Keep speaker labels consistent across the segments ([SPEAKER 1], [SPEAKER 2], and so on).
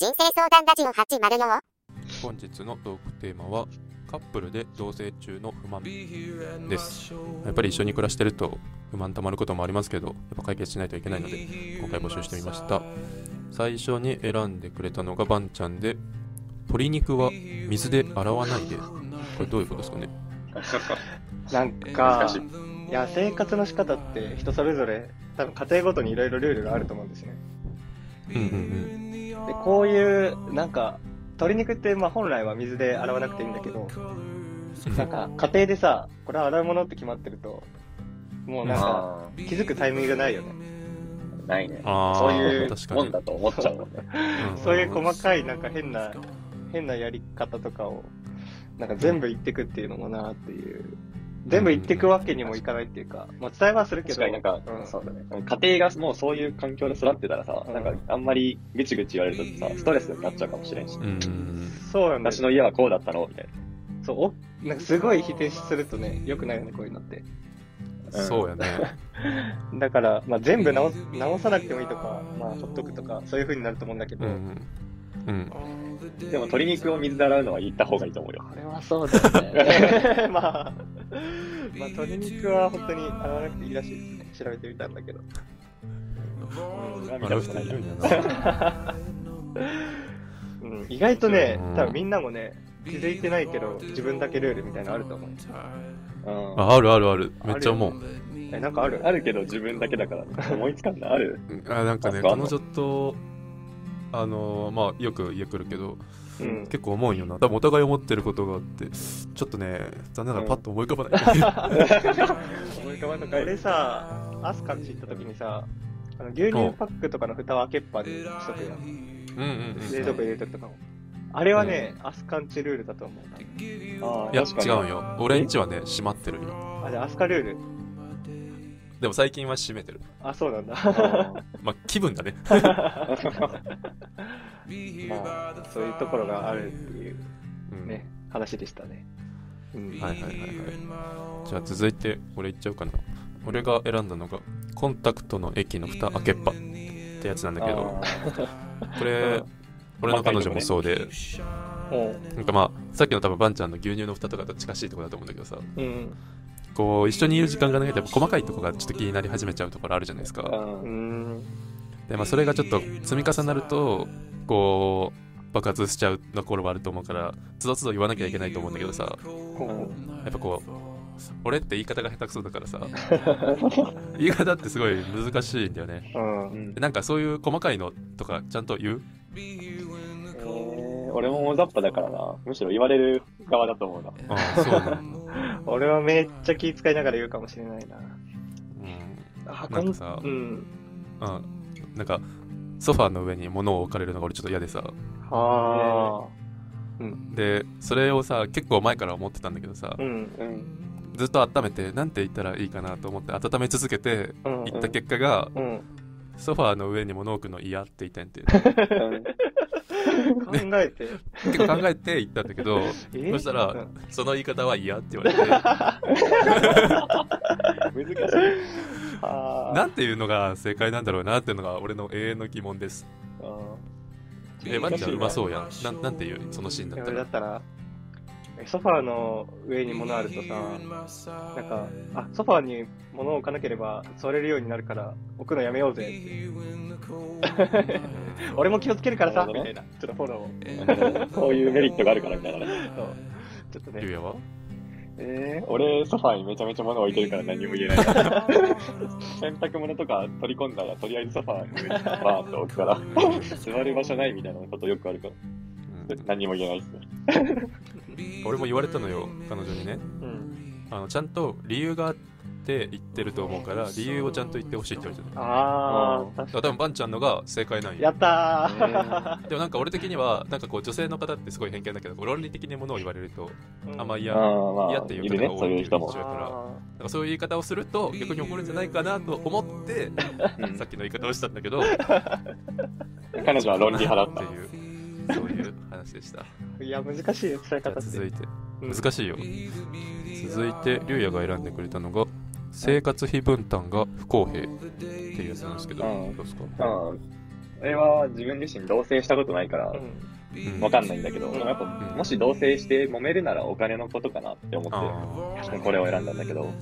[SPEAKER 1] 人生相談ラジオ804
[SPEAKER 2] 本日のトークテーマはカップルで同棲中の不満。です。やっぱり一緒に暮らしてると不満たまることもありますけどやっぱ解決しないといけないので今回募集してみました。最初に選んでくれたのがバンちゃんで鶏肉は水で洗わないで。これどういうことですかね？
[SPEAKER 3] なんか
[SPEAKER 4] い、
[SPEAKER 3] いや、生活の仕方って人それぞれ、多分家庭ごとにいろいろルールがあると思うんですね。
[SPEAKER 2] うんうん
[SPEAKER 3] で、こういう、なんか、鶏肉ってまあ本来は水で洗わなくていいんだけど、
[SPEAKER 2] うん
[SPEAKER 3] なんか家庭でさ、これは洗うものって決まってると、もうなんか
[SPEAKER 4] あ
[SPEAKER 3] 気づくタイミングがないよね。
[SPEAKER 4] ーないね。そういう
[SPEAKER 2] 確かに
[SPEAKER 4] もんだと思っちゃうもんね。
[SPEAKER 2] うん
[SPEAKER 3] そういう細かいなんか変な、変なやり方とかを、なんか全部言ってくっていうのもなっていう。全部言ってくわけにもいかないっていうか、まあ伝えはするけど。
[SPEAKER 4] 確かになんか、
[SPEAKER 3] うん
[SPEAKER 4] そうだね。家庭がもうそういう環境で育ってたらさ、
[SPEAKER 3] うん
[SPEAKER 4] なんかあんまりぐちぐち言われるとさ、ストレスになっちゃうかもしれんし、
[SPEAKER 3] そうよ
[SPEAKER 4] 私の家はこうだったのみたい
[SPEAKER 3] そう、おなんかすごい否定するとね、良くないよね、こういうのって。
[SPEAKER 4] な。
[SPEAKER 2] そうやね
[SPEAKER 3] だから、まあ、全部直す直さなくてもいいとか、まあ、ほっとくとか、そういう風になると思うんだけど、
[SPEAKER 2] うん
[SPEAKER 4] でも鶏肉を水で洗うのは言った方がいいと思うよ。
[SPEAKER 3] これはそうだよね。まあ、まあ、鶏肉は本当に洗わなくていいらしいですね。調べてみたんだけど。
[SPEAKER 2] うん
[SPEAKER 3] 意外とね
[SPEAKER 2] うん、
[SPEAKER 3] 多分みんなもね、気づいてないけど、自分だけルールみたいなのあると思う。
[SPEAKER 4] うん。
[SPEAKER 2] ああるあるある。めっちゃ思う。
[SPEAKER 3] え、なんかある？
[SPEAKER 4] あるけど自分だけだから、思いつかんだ。ある？
[SPEAKER 2] あなんかね
[SPEAKER 4] あそう？あんの？
[SPEAKER 2] 彼女とあのーまあよく家来るけど
[SPEAKER 3] うん。
[SPEAKER 2] 結構思うんよな。多分お互い思ってることがあってちょっとね残念ながらパッと思い浮かばない、
[SPEAKER 4] 思い浮かばんのかい。
[SPEAKER 3] 俺さ、アスカンチ行った時にさ、あの牛乳パックとかの蓋を開けっぱにしとくやん。
[SPEAKER 2] うんうんうん。
[SPEAKER 3] 冷蔵庫入れる時とかも。あれはね、アスカンチルールだと思う。
[SPEAKER 4] あー
[SPEAKER 2] いや違うんよ。俺んちはね閉まってるんよ。
[SPEAKER 3] あ、じゃあアスカルール。
[SPEAKER 2] でも最近は閉めてる。
[SPEAKER 3] あ、そうなんだ。
[SPEAKER 4] あ
[SPEAKER 2] まあ気分だね。
[SPEAKER 3] まあ、そういうところがあるっていう
[SPEAKER 2] うん。
[SPEAKER 3] ね、話でしたね。うん。
[SPEAKER 2] はいはいはいはい。じゃあ続いて俺言っちゃおうかな。俺が選んだのがコンタクトの液の蓋開けっぱってやつなんだけど。これ俺の彼女もそうで。
[SPEAKER 3] も
[SPEAKER 2] なんかまあさっきの多分バンちゃんの牛乳の蓋とかと近しいところだと思うんだけどさ。
[SPEAKER 3] う、うん。
[SPEAKER 2] こう一緒にいる時間が長いとやっぱ細かいところがちょっと気になり始めちゃうところあるじゃないですか。でまあそれがちょっと積み重なるとこう爆発しちゃうところもあると思うからつどつど言わなきゃいけないと思うんだけどさやっぱこう俺って言い方が下手くそだからさ 言い方ってすごい難しいんだよね
[SPEAKER 3] うん。
[SPEAKER 2] なんかそういう細かいのとかちゃんと言う？
[SPEAKER 4] えー俺も大雑把だからな。むしろ言われる側だと思うな。
[SPEAKER 2] ああそうなんだ、
[SPEAKER 3] 俺はめっちゃ気遣いながら言うかもしれないな。
[SPEAKER 2] うん、
[SPEAKER 3] あ
[SPEAKER 2] なんかさ
[SPEAKER 3] うん。
[SPEAKER 2] うんなんかソファーの上に物を置かれるのが俺ちょっと嫌でさ
[SPEAKER 3] は
[SPEAKER 2] でそれをさ結構前から思ってたんだけどさ
[SPEAKER 3] あ。うん。
[SPEAKER 4] うん。
[SPEAKER 2] ずっと温めてなんて言ったらいいかなと思って温め続けて
[SPEAKER 3] うん。
[SPEAKER 2] 言った結果が
[SPEAKER 3] うん。
[SPEAKER 2] ソファーの上に物を置くの嫌って言ったんって
[SPEAKER 3] 考えて。
[SPEAKER 2] 結構考えて言ったんだけど
[SPEAKER 3] え？
[SPEAKER 2] そしたら
[SPEAKER 3] うん
[SPEAKER 2] その言い方は嫌って言われて。
[SPEAKER 4] 難しい。
[SPEAKER 2] なんていうのが正解なんだろうなっていうのが俺の永遠の疑問です。えワンちゃんうまそうやん。なんなんていう？そのシーンだったら
[SPEAKER 3] ソファーの上に物あるとさ、なんか、あ、ソファーに物を置かなければ座れるようになるから、置くのやめようぜって。俺も気をつけるからさ、
[SPEAKER 4] ね
[SPEAKER 3] みたいな。ちょっとフォローを。
[SPEAKER 4] こういうメリットがあるからみたいなね。
[SPEAKER 3] そうちょっとね。
[SPEAKER 2] ゆうやは？
[SPEAKER 4] えー、俺ソファーにめちゃめちゃ物置いてるから何も言えない。洗濯物とか取り込んだらとりあえずソファーにバーンと置くから、座る場所ないみたいなことよくあるから、
[SPEAKER 2] うん
[SPEAKER 4] 何も言えないですね。
[SPEAKER 2] 俺も言われたのよ彼女にね。
[SPEAKER 3] うん。
[SPEAKER 2] あのちゃんと理由があって言ってると思うから理由をちゃんと言ってほしいって言われてた
[SPEAKER 3] あー、
[SPEAKER 4] うん
[SPEAKER 2] だから多分バンちゃんのが正解なんよ。
[SPEAKER 3] やったー。
[SPEAKER 2] でもなんか俺的にはなんかこう女性の方ってすごい偏見だけど論理的にものを言われるとあんま嫌
[SPEAKER 4] あーまあ
[SPEAKER 2] 嫌っていう方が、多い
[SPEAKER 4] そういう人も。
[SPEAKER 2] 印。象やから。なんかそういう言い方をすると逆に怒るんじゃないかなと思って
[SPEAKER 4] うん。
[SPEAKER 2] さっきの言い方をしたんだけど。
[SPEAKER 4] 彼女は論理派だった。
[SPEAKER 2] って。いう話でした。
[SPEAKER 3] いや、難しいよ、伝え方って。
[SPEAKER 2] 続いて。
[SPEAKER 3] うん。
[SPEAKER 2] 難しいよ。続いて竜也が選んでくれたのが生活費分担が不公平っていうやつなんですけど
[SPEAKER 4] うん
[SPEAKER 2] どうですか？
[SPEAKER 4] うん。俺は自分自身同棲したことないから、
[SPEAKER 3] うん。
[SPEAKER 2] うん
[SPEAKER 4] わかんないんだけど、
[SPEAKER 3] うん。
[SPEAKER 4] でもやっぱ、
[SPEAKER 2] うん。
[SPEAKER 4] もし同棲して揉めるならお金のことかなって思
[SPEAKER 2] あ
[SPEAKER 4] って、これを選んだんだけど、
[SPEAKER 3] うん。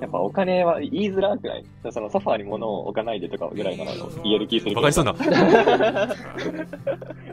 [SPEAKER 4] やっぱお金は言いづらくない？そのソファーに物を置かないでとかぐらいなら言える気するけど。
[SPEAKER 2] バカにすんな。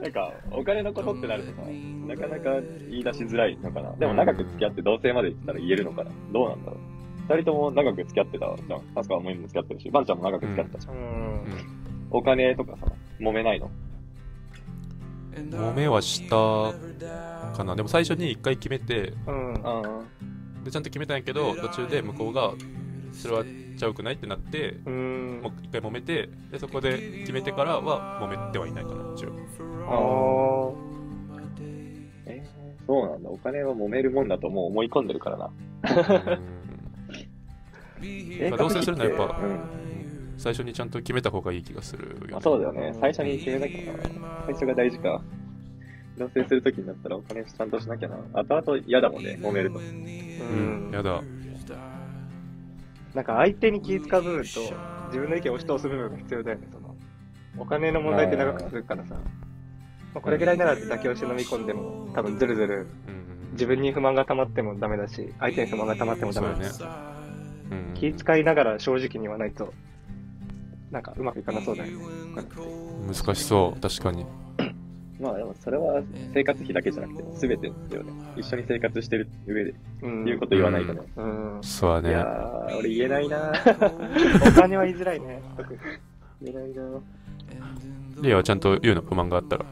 [SPEAKER 4] なんか、お金のことってなるとさ、なかなか言い出しづらいのかな。でも長く付き合って同棲まで行ったら言えるのかな。どうなんだろう。二人とも長く付き合ってたじゃん。アスカはも付き合ってるし、バンちゃんも長く付き合ってたじゃん。
[SPEAKER 3] うん。
[SPEAKER 4] お金とかさ、揉めないの？
[SPEAKER 2] 揉めはしたかな。でも最初に一回決めて、
[SPEAKER 3] うん。
[SPEAKER 4] あ
[SPEAKER 2] でちゃんと決めたんやけど、途中で向こうが、それはちゃうくないってなって、
[SPEAKER 3] うん
[SPEAKER 2] もう一回揉めて、でそこで決めてからは揉めてはいないかな、一応。
[SPEAKER 3] ああ。
[SPEAKER 4] えーそうなんだ。お金は揉めるもんだともう思い込んでるからな。
[SPEAKER 2] まあ同棲するのはやっぱ
[SPEAKER 4] うん。
[SPEAKER 2] 最初にちゃんと決めた方がいい気がするよね。
[SPEAKER 4] まあ、そうだよね。最初に決めなきゃな。最初が大事か。同棲するときになったらお金ちゃんとしなきゃな。後々嫌だもんね、揉めると。
[SPEAKER 3] う
[SPEAKER 2] うんん、やだ。
[SPEAKER 3] なんか相手に気使う部分と自分の意見を押し通す部分が必要だよね、その。お金の問題って長く続くからさ。まあ、これぐらいなら妥協して飲み込んでも、多分ずるずる
[SPEAKER 2] うん
[SPEAKER 3] 自分に不満が溜まってもダメだし、相手に不満が溜まってもダメだし、。
[SPEAKER 2] うん
[SPEAKER 3] 気遣いながら正直に言わないと、なんかうまくいかなそうだよね。
[SPEAKER 2] 難しそう、確かに。
[SPEAKER 4] まあでもそれは生活費だけじゃなくて、すべてだよね。一緒に生活してる上で
[SPEAKER 3] うん。
[SPEAKER 4] 言うこと言わないとね。
[SPEAKER 3] うん。
[SPEAKER 2] そうや
[SPEAKER 4] いや俺言えないな
[SPEAKER 3] お金は言いづらいね、特に。
[SPEAKER 4] 言えないな
[SPEAKER 2] リアはちゃんと言うの、不満があったら。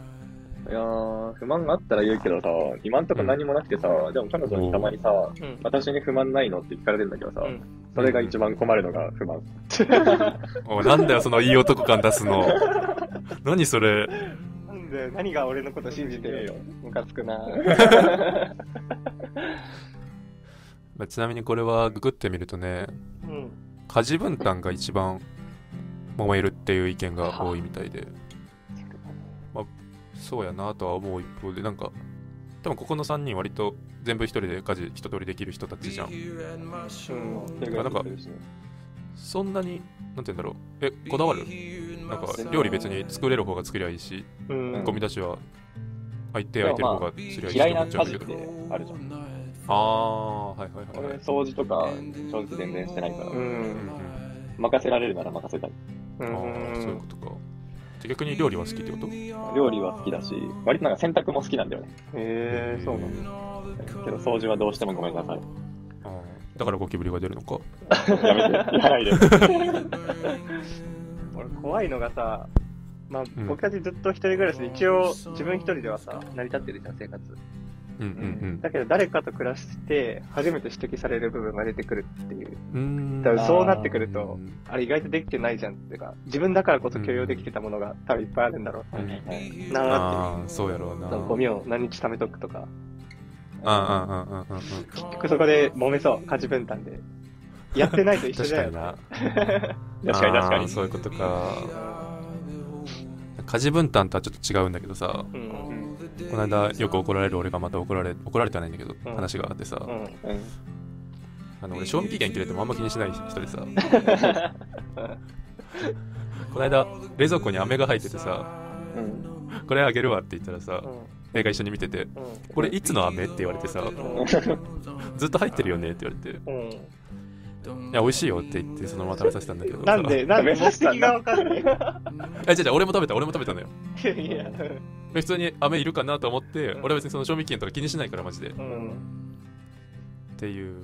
[SPEAKER 4] いやー、不満があったら言うけどさ、今んとこ何もなくてさ、でも彼女にたまにさ、
[SPEAKER 3] うん。
[SPEAKER 4] 私に不満ないのって聞かれてんだけどさ、
[SPEAKER 3] うん
[SPEAKER 4] それが一番困るのが不満。
[SPEAKER 2] おいなんだよ、そのいい男感出すの。何それ。
[SPEAKER 3] 何が俺のこと信じてるよ。ムカつくな。
[SPEAKER 2] まあちなみにこれはググってみるとね、
[SPEAKER 3] うん。
[SPEAKER 2] 家事分担が一番揉めるっていう意見が多いみたいで、まあ、そうやなとは思う一方で、なんか、多分ここの3人割と全部一人で家事一通りできる人たちじゃん。
[SPEAKER 3] うん。
[SPEAKER 4] それぐらいするしね
[SPEAKER 2] そんなに、なんて言うんだろう。え、こだわる？なんか料理別に作れる方が作りゃいいし、
[SPEAKER 3] うん。
[SPEAKER 2] ゴミ出しは相手空いてる方がすりゃいいし
[SPEAKER 4] 嫌い
[SPEAKER 2] と思っちゃうんだけ
[SPEAKER 4] な家事っ。あるじゃん。
[SPEAKER 2] ああ、はいはいはい
[SPEAKER 4] 俺
[SPEAKER 2] はい。
[SPEAKER 4] 掃除とか正直全然してないから、
[SPEAKER 3] う
[SPEAKER 2] うん
[SPEAKER 3] ん。
[SPEAKER 4] 任せられるなら任せたい。
[SPEAKER 3] う
[SPEAKER 2] ああ、そういう
[SPEAKER 3] ん。
[SPEAKER 2] ことか。じゃあ逆に料理は好きってこと？
[SPEAKER 4] 料理は好きだし、割となんか洗濯も好きなんだよね。
[SPEAKER 3] へえ、そうなんだ。
[SPEAKER 4] けど掃除はどうしてもごめんなさい。
[SPEAKER 2] だからゴキブリが出るのか？
[SPEAKER 4] やめて、言わないで。
[SPEAKER 3] 俺怖いのがさ、まあ
[SPEAKER 2] うん
[SPEAKER 3] 僕たちずっと一人暮らしで一応自分一人ではさ、成り立ってるじゃん、生活。
[SPEAKER 2] うんうん
[SPEAKER 3] だけど誰かと暮らして初めて指摘される部分が出てくるっていう。
[SPEAKER 2] うん。うーん
[SPEAKER 3] だからそうなってくると
[SPEAKER 2] うん、
[SPEAKER 3] あれ意外とできてないじゃんっていうか、自分だからこそ許容できてたものが多分いっぱいあるんだろう
[SPEAKER 2] うん
[SPEAKER 3] なーって
[SPEAKER 2] ああ、そうやろうな。
[SPEAKER 3] ゴミを何日貯めとくとか。
[SPEAKER 2] ああ、ああ、ああ、あ
[SPEAKER 3] 結局そこで揉めそう、家事分担で。やってないと一緒
[SPEAKER 2] 確
[SPEAKER 3] だ
[SPEAKER 2] かに。な。
[SPEAKER 4] 確かに確かに。
[SPEAKER 2] そういうことか。家事分担とはちょっと違うんだけどさ、
[SPEAKER 3] うん。
[SPEAKER 2] この間よく怒られる俺がまた怒られ、怒られてはないんだけど、
[SPEAKER 3] うん
[SPEAKER 2] 話があってさ。あの俺賞味期限切れてもあんま気にしない人でさ、この間冷蔵庫に飴が入っててさ、
[SPEAKER 4] うん。
[SPEAKER 2] これあげるわって言ったらさ、映画一緒に見てて、
[SPEAKER 3] うん。
[SPEAKER 2] これいつの飴って言われてさ、ずっと入ってるよねって言われて、
[SPEAKER 3] うん。
[SPEAKER 2] いや、美味しいよって言ってそのまま食べさせたんだけどさ。
[SPEAKER 3] なんで、なんで？目的がわかんな い。い
[SPEAKER 2] え、違う違う、俺も食べた、俺も食べたのよ。
[SPEAKER 3] やいや、
[SPEAKER 2] 普通に飴いるかなと思って、
[SPEAKER 3] うん
[SPEAKER 2] 俺は別にその賞味期限とか気にしないからマジで。っ
[SPEAKER 3] うん。
[SPEAKER 2] ていう。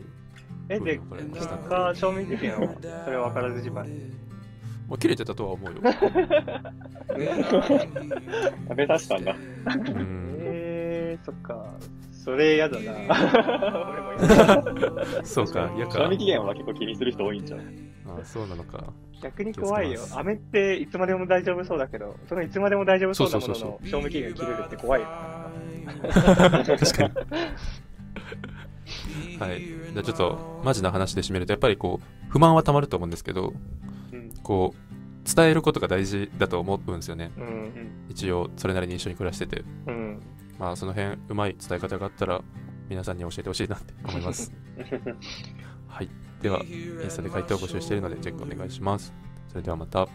[SPEAKER 3] え、で、
[SPEAKER 2] こ
[SPEAKER 3] 結果、賞味期限は、それは分からずじまい。
[SPEAKER 2] もう切れてたとは思うよ。
[SPEAKER 4] 食べさせたんだ。
[SPEAKER 2] うん。
[SPEAKER 3] えー、そっか。それ嫌だな。俺も嫌
[SPEAKER 2] そうか、嫌か
[SPEAKER 4] 賞味。期限は結構気にする人多いんじゃん。
[SPEAKER 2] ああ、そうなのか。
[SPEAKER 3] 逆に怖いよ。飴っていつまでも大丈夫そうだけど、そのいつまでも大丈夫そうなもの
[SPEAKER 2] そうそう
[SPEAKER 3] の賞味期限切れるって怖いよ。
[SPEAKER 2] 確かに。はい。じゃあちょっと、マジな話で締めると、やっぱりこう、不満はたまると思うんですけど、
[SPEAKER 4] うん。
[SPEAKER 2] こう、伝えることが大事だと思うんですよね。
[SPEAKER 3] うん。
[SPEAKER 2] 一応、それなりに一緒に暮らしてて。
[SPEAKER 3] うん。
[SPEAKER 2] まあ、その辺、うまい伝え方があったら、皆さんに教えてほしいなって思います。はい。では、インスタで回答を募集しているので、チェックお願いします。それではまた。